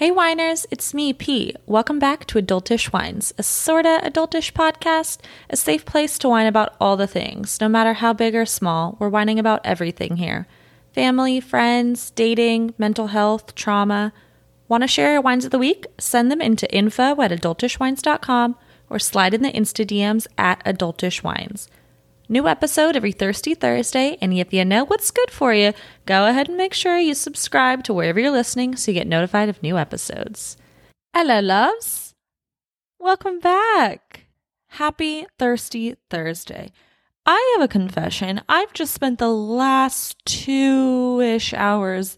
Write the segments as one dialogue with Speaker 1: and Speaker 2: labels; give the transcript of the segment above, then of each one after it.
Speaker 1: Hey, winers, it's me, P. Welcome back to Adultish Wines, a sorta adultish podcast, a safe place to whine about all the things, no matter how big or small. We're whining about everything here family, friends, dating, mental health, trauma. Want to share your wines of the week? Send them into info at adultishwines.com or slide in the Insta DMs at adultishwines. New episode every Thirsty Thursday, and if you know what's good for you, go ahead and make sure you subscribe to wherever you're listening so you get notified of new episodes. Hello, loves. Welcome back. Happy Thirsty Thursday. I have a confession. I've just spent the last two ish hours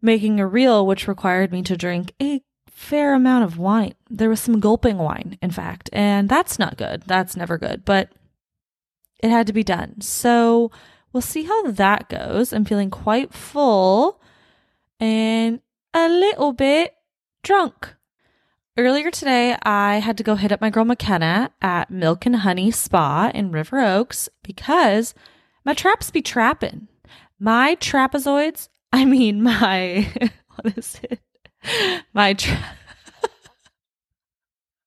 Speaker 1: making a reel, which required me to drink a fair amount of wine. There was some gulping wine, in fact, and that's not good. That's never good. But it had to be done. So we'll see how that goes. I'm feeling quite full and a little bit drunk. Earlier today, I had to go hit up my girl McKenna at Milk and Honey Spa in River Oaks because my traps be trapping. My trapezoids, I mean, my, what is it? My,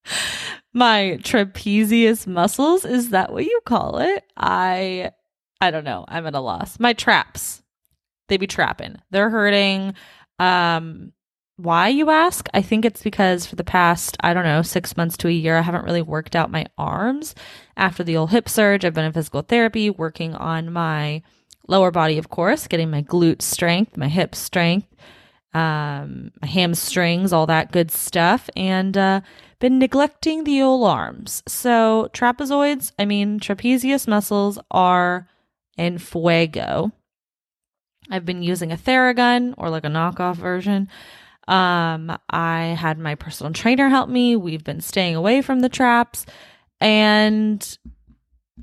Speaker 1: my trapezius muscles is that what you call it? I i don't know. I'm at a loss. My traps. They be trapping. They're hurting. Um why you ask? I think it's because for the past i don't know six months to a year i haven't really worked out my arms. After the old hip surge i've been in physical therapy working on my lower body of course getting my glute strength my hip strength um hamstrings all that good stuff. And uh been neglecting the old arms. So, trapezoids, I mean, trapezius muscles are in fuego. I've been using a Theragun or like a knockoff version. Um, I had my personal trainer help me. We've been staying away from the traps and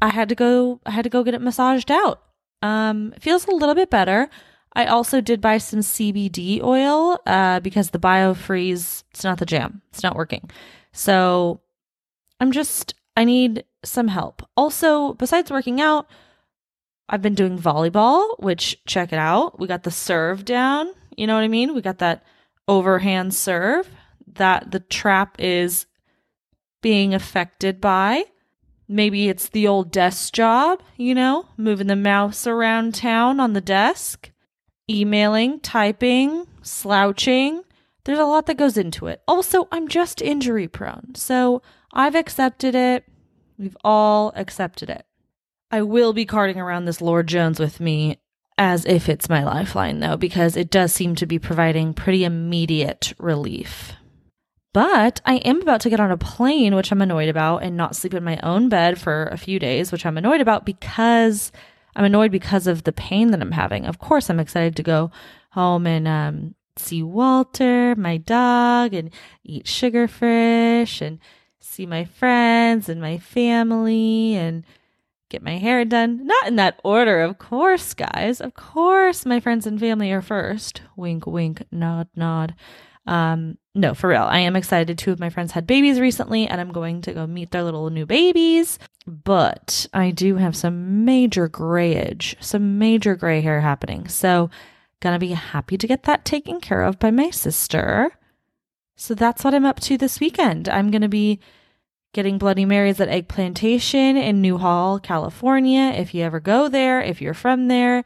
Speaker 1: I had to go I had to go get it massaged out. Um, it feels a little bit better. I also did buy some CBD oil uh, because the BioFreeze it's not the jam. It's not working. So I'm just, I need some help. Also, besides working out, I've been doing volleyball, which check it out. We got the serve down. You know what I mean? We got that overhand serve that the trap is being affected by. Maybe it's the old desk job, you know, moving the mouse around town on the desk, emailing, typing, slouching, there's a lot that goes into it. Also, I'm just injury prone. So I've accepted it. We've all accepted it. I will be carting around this Lord Jones with me as if it's my lifeline, though, because it does seem to be providing pretty immediate relief. But I am about to get on a plane, which I'm annoyed about, and not sleep in my own bed for a few days, which I'm annoyed about because I'm annoyed because of the pain that I'm having. Of course, I'm excited to go home and um, see Walter, my dog, and eat sugarfish and see my friends and my family and get my hair done. Not in that order, of course, guys. Of course, my friends and family are first. Wink, wink, nod, nod. Um, no, for real. I am excited. Two of my friends had babies recently, and I'm going to go meet their little new babies. But I do have some major grayage, some major gray hair happening. So Gonna be happy to get that taken care of by my sister. So that's what I'm up to this weekend. I'm gonna be getting Bloody Marys at Egg Plantation in Newhall, California. If you ever go there, if you're from there,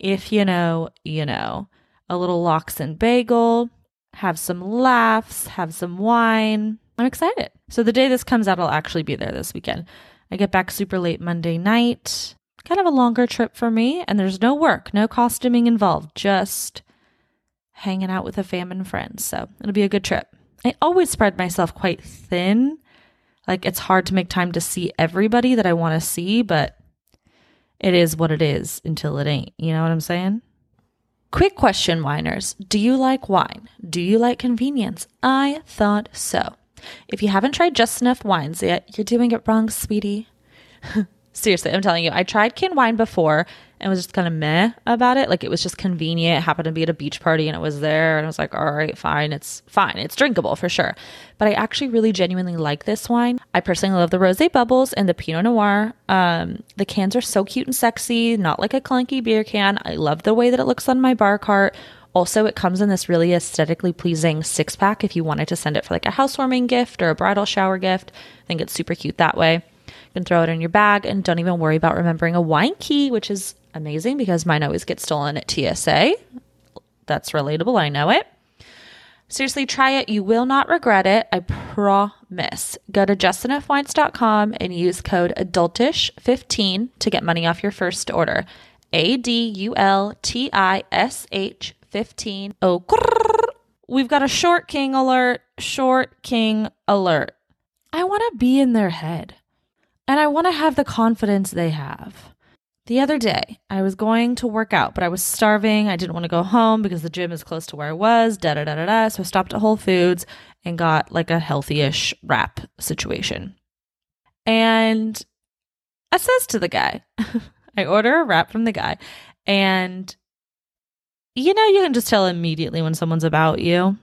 Speaker 1: if you know, you know. A little lox and bagel, have some laughs, have some wine. I'm excited. So the day this comes out, I'll actually be there this weekend. I get back super late Monday night kind of a longer trip for me, and there's no work, no costuming involved, just hanging out with a fam and friends. So it'll be a good trip. I always spread myself quite thin. Like it's hard to make time to see everybody that I want to see, but it is what it is until it ain't. You know what I'm saying? Quick question, winers. Do you like wine? Do you like convenience? I thought so. If you haven't tried Just Enough Wines yet, you're doing it wrong, sweetie. Seriously, I'm telling you, I tried canned wine before and was just kind of meh about it. Like it was just convenient. It happened to be at a beach party and it was there. And I was like, all right, fine. It's fine. It's drinkable for sure. But I actually really genuinely like this wine. I personally love the rose bubbles and the Pinot Noir. Um, the cans are so cute and sexy, not like a clunky beer can. I love the way that it looks on my bar cart Also, it comes in this really aesthetically pleasing six pack if you wanted to send it for like a housewarming gift or a bridal shower gift. I think it's super cute that way. Can throw it in your bag and don't even worry about remembering a wine key, which is amazing because mine always gets stolen at TSA. That's relatable, I know it. Seriously, try it. You will not regret it. I promise. Go to justenoughwines.com and use code adultish15 to get money off your first order. A D U L T I S H 15. Oh, we've got a short king alert. Short king alert. I want to be in their head and I want to have the confidence they have. The other day, I was going to work out, but I was starving. I didn't want to go home because the gym is close to where I was. Da da da da da. So I stopped at Whole Foods and got like a healthy-ish wrap situation. And I says to the guy, I order a wrap from the guy, and you know you can just tell immediately when someone's about you.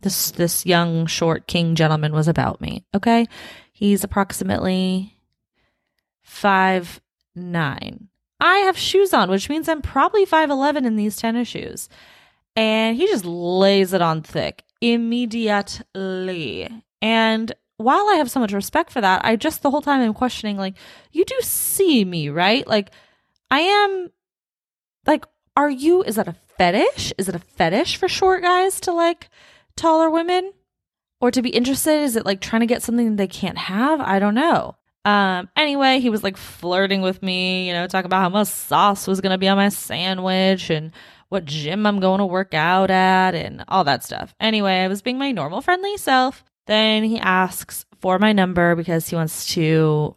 Speaker 1: This this young short king gentleman was about me. Okay, he's approximately five nine I have shoes on, which means I'm probably 5'11 in these tennis shoes. And he just lays it on thick immediately. And while I have so much respect for that, I just the whole time I'm questioning, like, you do see me, right? Like, I am, like, are you, is that a fetish? Is it a fetish for short guys to like taller women? Or to be interested? Is it like trying to get something they can't have? I don't know. Um, anyway, he was like flirting with me, you know, talking about how much sauce was going to be on my sandwich and what gym I'm going to work out at and all that stuff. Anyway, I was being my normal friendly self. Then he asks for my number because he wants to,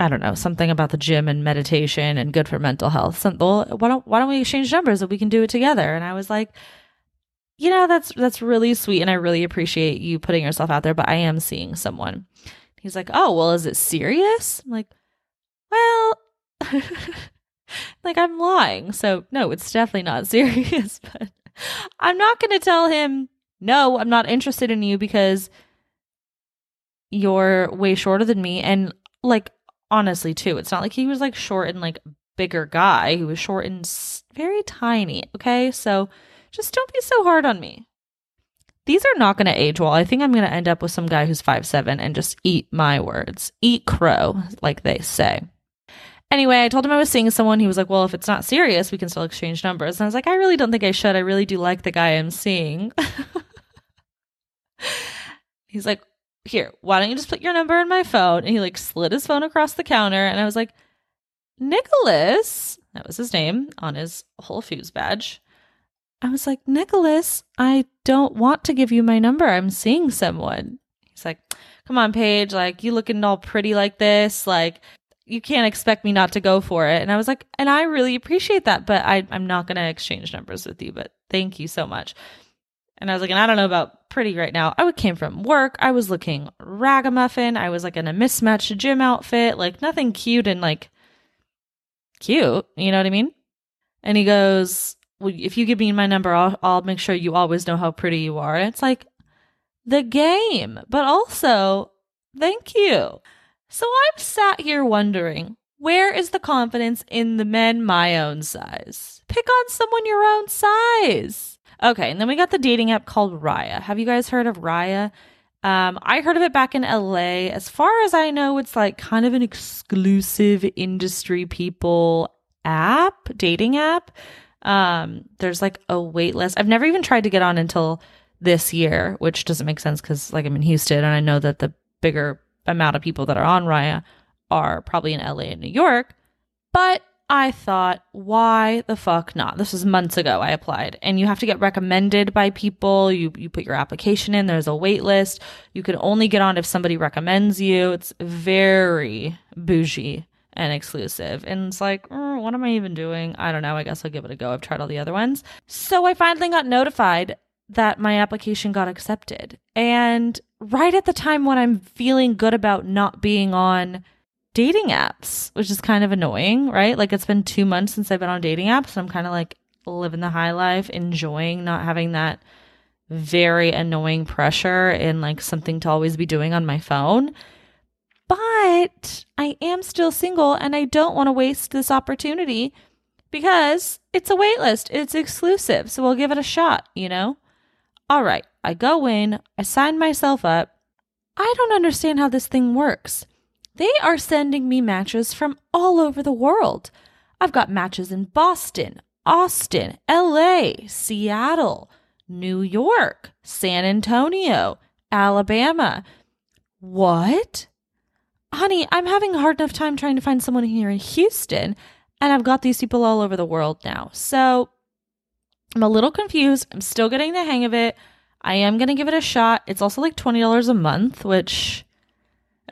Speaker 1: I don't know, something about the gym and meditation and good for mental health. Some, well, why don't why don't we exchange numbers and we can do it together? And I was like, you know, that's that's really sweet and I really appreciate you putting yourself out there, but I am seeing someone. He's like, "Oh, well, is it serious?" I'm like, "Well, like I'm lying. So, no, it's definitely not serious, but I'm not going to tell him, "No, I'm not interested in you because you're way shorter than me." And like honestly, too, it's not like he was like short and like bigger guy. He was short and very tiny, okay? So, just don't be so hard on me these are not going to age well. I think I'm going to end up with some guy who's five seven and just eat my words, eat crow, like they say. Anyway, I told him I was seeing someone. He was like, Well, if it's not serious, we can still exchange numbers. And I was like, I really don't think I should. I really do like the guy I'm seeing. He's like, Here, why don't you just put your number in my phone? And he like slid his phone across the counter. And I was like, Nicholas, that was his name on his Whole Foods badge. I was like, Nicholas, I don't want to give you my number. I'm seeing someone. He's like, come on, Paige. Like, you looking all pretty like this. Like, you can't expect me not to go for it. And I was like, and I really appreciate that, but I, I'm not going to exchange numbers with you, but thank you so much. And I was like, and I don't know about pretty right now. I came from work. I was looking ragamuffin. I was like in a mismatched gym outfit, like nothing cute and like cute. You know what I mean? And he goes, if you give me my number, I'll, I'll make sure you always know how pretty you are. And it's like the game, but also thank you. So I'm sat here wondering, where is the confidence in the men my own size? Pick on someone your own size. Okay, and then we got the dating app called Raya. Have you guys heard of Raya? Um, I heard of it back in LA. As far as I know, it's like kind of an exclusive industry people app, dating app. Um, there's like a wait list. I've never even tried to get on until this year, which doesn't make sense because like I'm in Houston and I know that the bigger amount of people that are on Raya are probably in LA and New York. But I thought, why the fuck not? This was months ago I applied and you have to get recommended by people. You you put your application in, there's a wait list. You can only get on if somebody recommends you. It's very bougie and exclusive. And it's like, mm, what am I even doing? I don't know. I guess I'll give it a go. I've tried all the other ones. So I finally got notified that my application got accepted. And right at the time when I'm feeling good about not being on dating apps, which is kind of annoying, right? Like it's been two months since I've been on dating apps. So I'm kind of like living the high life, enjoying not having that very annoying pressure and like something to always be doing on my phone. But I am still single and I don't want to waste this opportunity because it's a wait list. It's exclusive. So we'll give it a shot, you know? All right. I go in, I sign myself up. I don't understand how this thing works. They are sending me matches from all over the world. I've got matches in Boston, Austin, LA, Seattle, New York, San Antonio, Alabama. What? Honey, I'm having a hard enough time trying to find someone here in Houston, and I've got these people all over the world now. So I'm a little confused. I'm still getting the hang of it. I am going to give it a shot. It's also like $20 a month, which,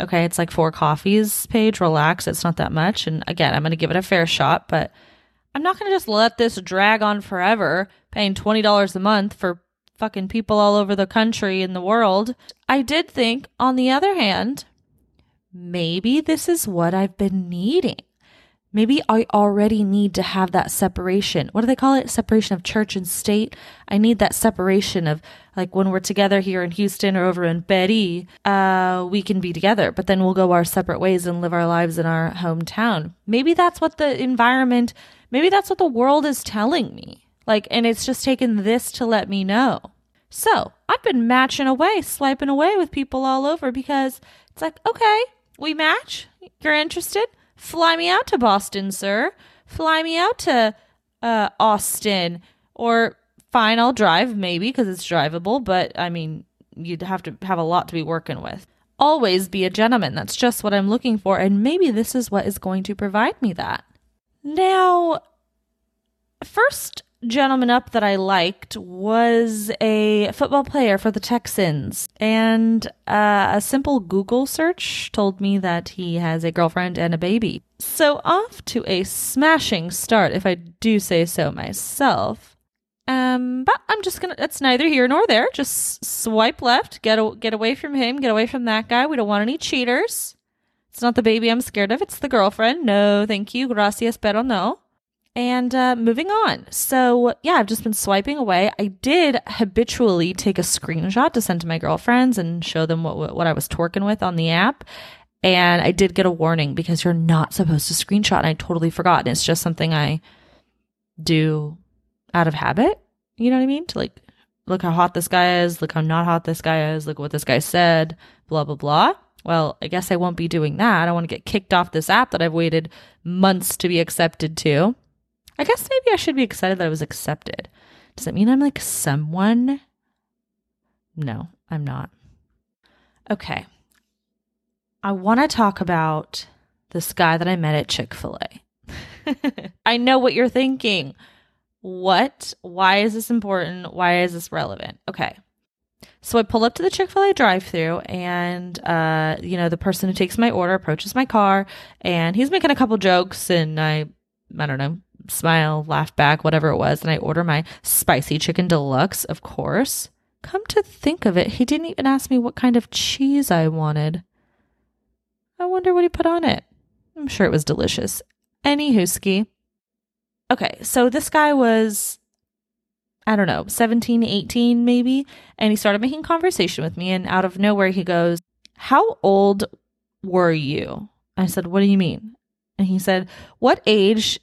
Speaker 1: okay, it's like four coffees Paige. Relax. It's not that much. And again, I'm going to give it a fair shot, but I'm not going to just let this drag on forever, paying $20 a month for fucking people all over the country and the world. I did think, on the other hand, maybe this is what I've been needing. Maybe I already need to have that separation. What do they call it? Separation of church and state. I need that separation of like when we're together here in Houston or over in Betty, uh, we can be together, but then we'll go our separate ways and live our lives in our hometown. Maybe that's what the environment, maybe that's what the world is telling me. Like, and it's just taken this to let me know. So I've been matching away, swiping away with people all over because it's like, okay, we match. You're interested? Fly me out to Boston, sir. Fly me out to uh, Austin. Or fine, I'll drive maybe because it's drivable, but I mean, you'd have to have a lot to be working with. Always be a gentleman. That's just what I'm looking for. And maybe this is what is going to provide me that. Now, first gentleman up that I liked was a football player for the Texans. And uh, a simple Google search told me that he has a girlfriend and a baby. So off to a smashing start, if I do say so myself. Um, but I'm just gonna. It's neither here nor there. Just swipe left. Get a, get away from him. Get away from that guy. We don't want any cheaters. It's not the baby I'm scared of. It's the girlfriend. No, thank you. Gracias, pero no. And uh, moving on. So, yeah, I've just been swiping away. I did habitually take a screenshot to send to my girlfriends and show them what, what I was twerking with on the app. And I did get a warning because you're not supposed to screenshot. And I totally forgot. And it's just something I do out of habit. You know what I mean? To like, look how hot this guy is, look how not hot this guy is, look what this guy said, blah, blah, blah. Well, I guess I won't be doing that. I don't want to get kicked off this app that I've waited months to be accepted to. I guess maybe I should be excited that I was accepted. Does that mean I'm like someone? No, I'm not. Okay. I want to talk about this guy that I met at Chick fil A. I know what you're thinking. What? Why is this important? Why is this relevant? Okay. So I pull up to the Chick fil A drive through, and, uh, you know, the person who takes my order approaches my car, and he's making a couple jokes, and I, I don't know, smile, laugh back, whatever it was, and I order my spicy chicken deluxe, of course. Come to think of it, he didn't even ask me what kind of cheese I wanted. I wonder what he put on it. I'm sure it was delicious. Any hooski. Okay, so this guy was, I don't know, 17, 18 maybe, and he started making conversation with me, and out of nowhere he goes, How old were you? I said, What do you mean? And he said, What age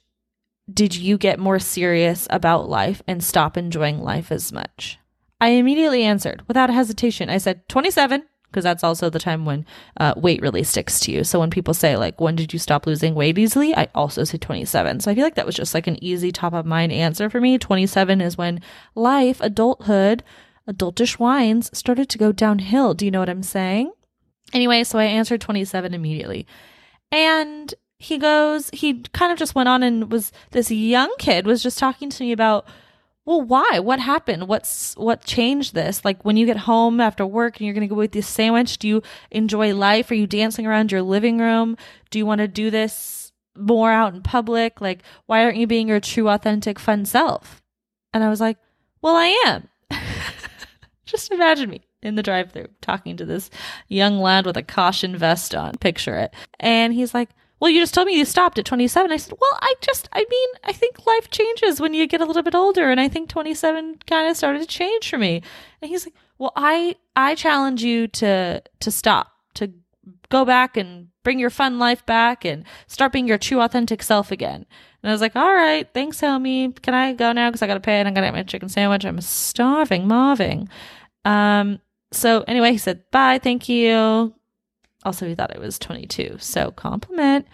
Speaker 1: did you get more serious about life and stop enjoying life as much? I immediately answered without hesitation. I said 27 because that's also the time when uh, weight really sticks to you. So when people say like, when did you stop losing weight easily? I also say 27. So I feel like that was just like an easy top of mind answer for me. 27 is when life, adulthood, adultish wines started to go downhill. Do you know what I'm saying? Anyway, so I answered 27 immediately. And he goes, he kind of just went on and was this young kid was just talking to me about, well, why? What happened? What's what changed this? Like when you get home after work and you're gonna go eat this sandwich, do you enjoy life? Are you dancing around your living room? Do you want to do this more out in public? Like, why aren't you being your true, authentic, fun self? And I was like, well, I am. just imagine me in the drive through talking to this young lad with a caution vest on. Picture it. And he's like, well, you just told me you stopped at 27. I said, well, I just, I mean, I think life changes when you get a little bit older. And I think 27 kind of started to change for me. And he's like, well, I, I challenge you to, to stop, to go back and bring your fun life back and start being your true authentic self again. And I was like, all right, thanks, homie. Can I go now? Because I got to pay and I got to get my chicken sandwich. I'm starving, marving. Um, so anyway, he said, bye, thank you. Also, he thought I was 22. So compliment.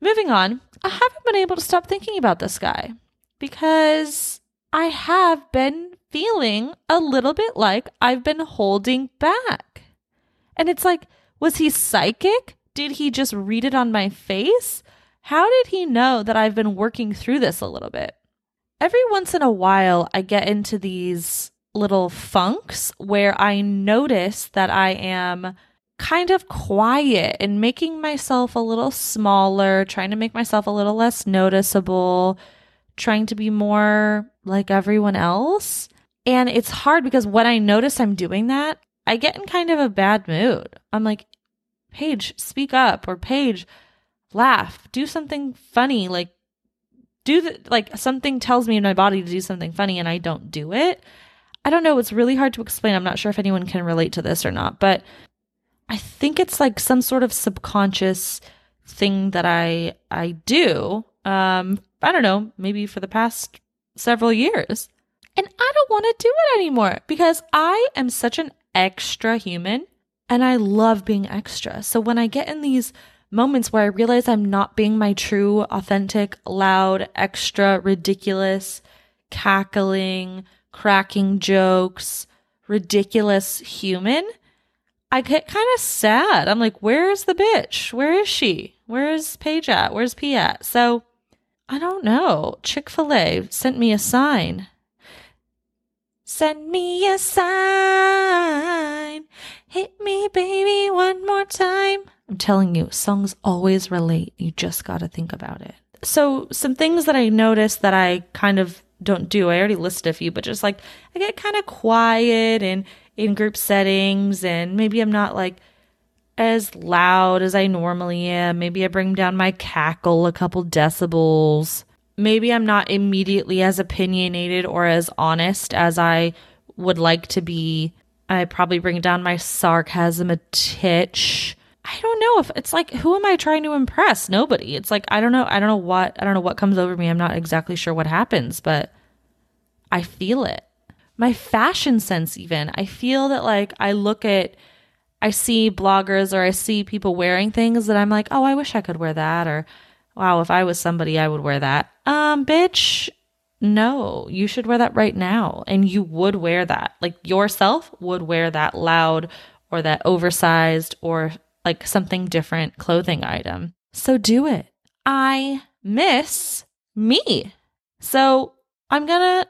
Speaker 1: Moving on, I haven't been able to stop thinking about this guy because I have been feeling a little bit like I've been holding back. And it's like, was he psychic? Did he just read it on my face? How did he know that I've been working through this a little bit? Every once in a while, I get into these little funks where I notice that I am kind of quiet and making myself a little smaller, trying to make myself a little less noticeable, trying to be more like everyone else. And it's hard because when I notice I'm doing that, I get in kind of a bad mood. I'm like, Paige, speak up, or Paige, laugh, do something funny. Like, do the, like something tells me in my body to do something funny and I don't do it. I don't know. It's really hard to explain. I'm not sure if anyone can relate to this or not, but I think it's like some sort of subconscious thing that I I do. Um, I don't know, maybe for the past several years. And I don't want to do it anymore because I am such an extra human and I love being extra. So when I get in these moments where I realize I'm not being my true, authentic, loud, extra, ridiculous, cackling, cracking jokes, ridiculous human, I get kind of sad. I'm like, where's the bitch? Where is she? Where's Paige at? Where's P at? So I don't know. Chick fil A sent me a sign. Send me a sign. Hit me, baby, one more time. I'm telling you, songs always relate. You just got to think about it. So, some things that I noticed that I kind of don't do, I already listed a few, but just like I get kind of quiet and in group settings and maybe I'm not like as loud as I normally am. Maybe I bring down my cackle a couple decibels. Maybe I'm not immediately as opinionated or as honest as I would like to be. I probably bring down my sarcasm a titch. I don't know if it's like who am I trying to impress? Nobody. It's like I don't know I don't know what I don't know what comes over me. I'm not exactly sure what happens, but I feel it my fashion sense even. I feel that like i look at i see bloggers or i see people wearing things that i'm like oh i wish i could wear that or wow if i was somebody i would wear that. Um bitch no you should wear that right now and you would wear that. Like yourself would wear that loud or that oversized or like something different clothing item. So do it. I miss me. So i'm gonna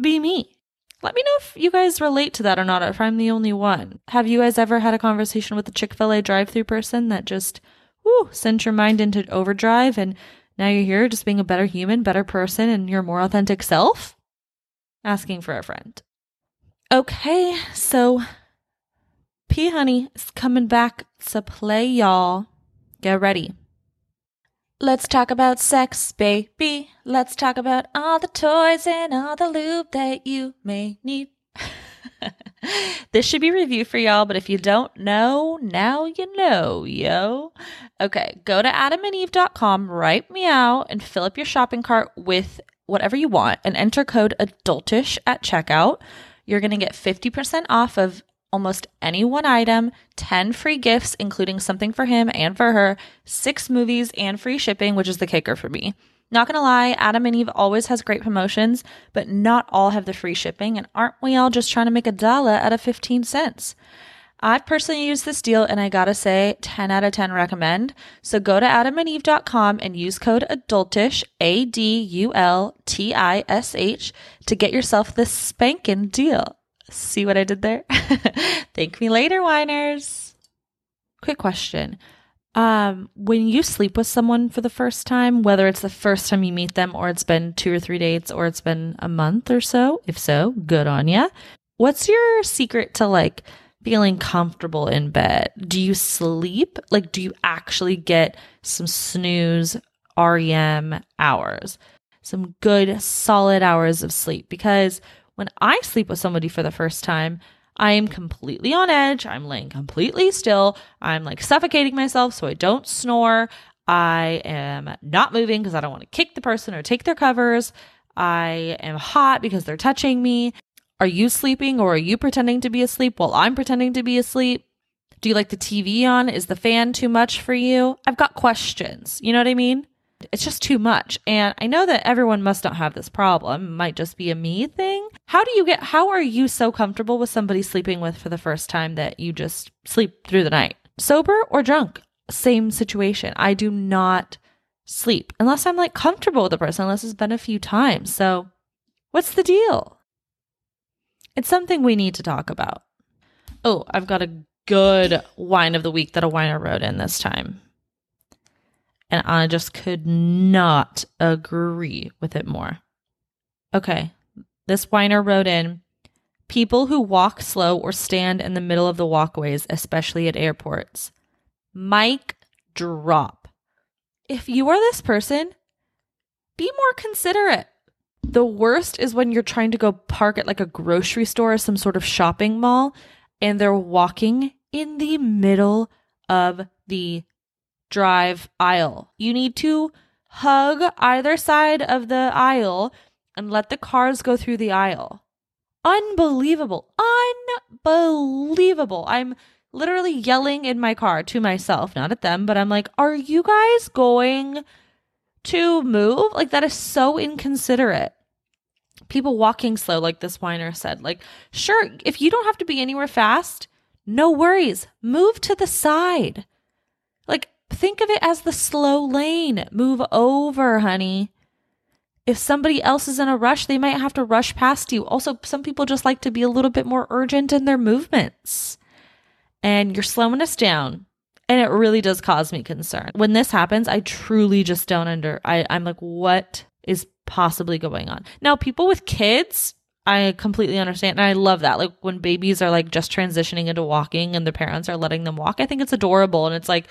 Speaker 1: be me let me know if you guys relate to that or not, if I'm the only one. Have you guys ever had a conversation with a Chick fil A drive through person that just, whoo, sent your mind into overdrive and now you're here just being a better human, better person, and your more authentic self? Asking for a friend. Okay, so P Honey is coming back to play, y'all. Get ready. Let's talk about sex, baby. Let's talk about all the toys and all the lube that you may need. this should be review for y'all, but if you don't know, now you know, yo. Okay, go to adamandeve.com, write me out, and fill up your shopping cart with whatever you want and enter code adultish at checkout. You're going to get 50% off of almost any one item, 10 free gifts, including something for him and for her, six movies, and free shipping, which is the kicker for me. Not gonna lie, Adam and Eve always has great promotions, but not all have the free shipping, and aren't we all just trying to make a dollar out of 15 cents? I've personally used this deal and I gotta say 10 out of 10 recommend. So go to adamandeve.com and use code adultish, A D U L T I S H, to get yourself this spanking deal. See what I did there? Thank me later, whiners. Quick question. Um, when you sleep with someone for the first time, whether it's the first time you meet them or it's been two or three dates or it's been a month or so, if so, good on ya. What's your secret to like feeling comfortable in bed? Do you sleep? Like, do you actually get some snooze REM hours? Some good solid hours of sleep? Because when I sleep with somebody for the first time, I am completely on edge. I'm laying completely still. I'm like suffocating myself so I don't snore. I am not moving because I don't want to kick the person or take their covers. I am hot because they're touching me. Are you sleeping or are you pretending to be asleep while I'm pretending to be asleep? Do you like the TV on? Is the fan too much for you? I've got questions. You know what I mean? It's just too much. And I know that everyone must not have this problem. It might just be a me thing. How do you get, how are you so comfortable with somebody sleeping with for the first time that you just sleep through the night? Sober or drunk? Same situation. I do not sleep unless I'm like comfortable with the person, unless it's been a few times. So what's the deal? It's something we need to talk about. Oh, I've got a good wine of the week that a winer wrote in this time. And I just could not agree with it more. Okay, this whiner wrote in people who walk slow or stand in the middle of the walkways, especially at airports. Mic drop. If you are this person, be more considerate. The worst is when you're trying to go park at like a grocery store or some sort of shopping mall and they're walking in the middle of the drive aisle. You need to hug either side of the aisle and let the cars go through the aisle. Unbelievable. Unbelievable. I'm literally yelling in my car to myself, not at them, but I'm like, are you guys going to move? Like, that is so inconsiderate. People walking slow, like this whiner said. Like, sure, if you don't have to be anywhere fast, no worries. Move to the side. Like, think of it as the slow lane. Move over, honey. If somebody else is in a rush, they might have to rush past you. Also, some people just like to be a little bit more urgent in their movements. And you're slowing us down. And it really does cause me concern. When this happens, I truly just don't under I, I'm like, what is possibly going on? Now, people with kids, I completely understand. And I love that. Like when babies are like just transitioning into walking and their parents are letting them walk, I think it's adorable. And it's like,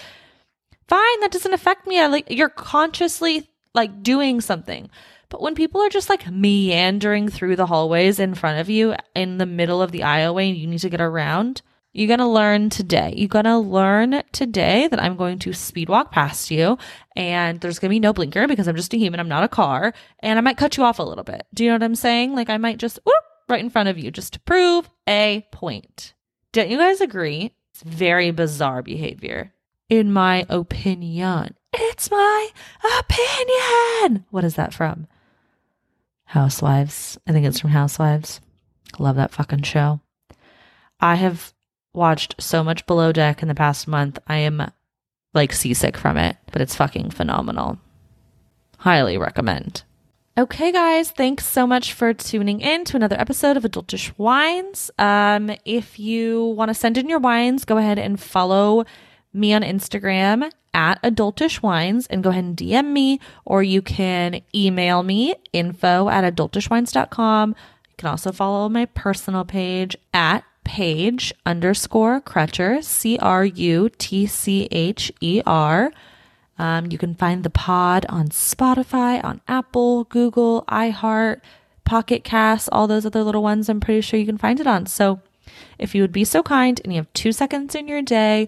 Speaker 1: fine, that doesn't affect me. I like, you're consciously like doing something. But when people are just like meandering through the hallways in front of you in the middle of the aisleway and you need to get around, you're going to learn today. You're going to learn today that I'm going to speed walk past you and there's going to be no blinker because I'm just a human. I'm not a car and I might cut you off a little bit. Do you know what I'm saying? Like I might just whoop, right in front of you just to prove a point. Don't you guys agree? It's very bizarre behavior. In my opinion. It's my opinion. What is that from? Housewives. I think it's from Housewives. Love that fucking show. I have watched so much Below Deck in the past month. I am like seasick from it, but it's fucking phenomenal. Highly recommend. Okay, guys, thanks so much for tuning in to another episode of Adultish Wines. Um, if you want to send in your wines, go ahead and follow me on Instagram at Adultish Wines and go ahead and DM me, or you can email me info at adultishwines.com. You can also follow my personal page at Paige underscore Crutcher, C R U T C H E R. Um, you can find the pod on Spotify, on Apple, Google, iHeart, Pocket Cast, all those other little ones. I'm pretty sure you can find it on. So if you would be so kind and you have two seconds in your day,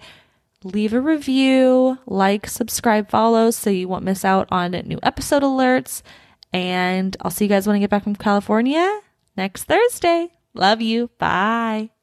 Speaker 1: leave a review, like, subscribe, follow so you won't miss out on new episode alerts. And I'll see you guys when I get back from California next Thursday. Love you. Bye.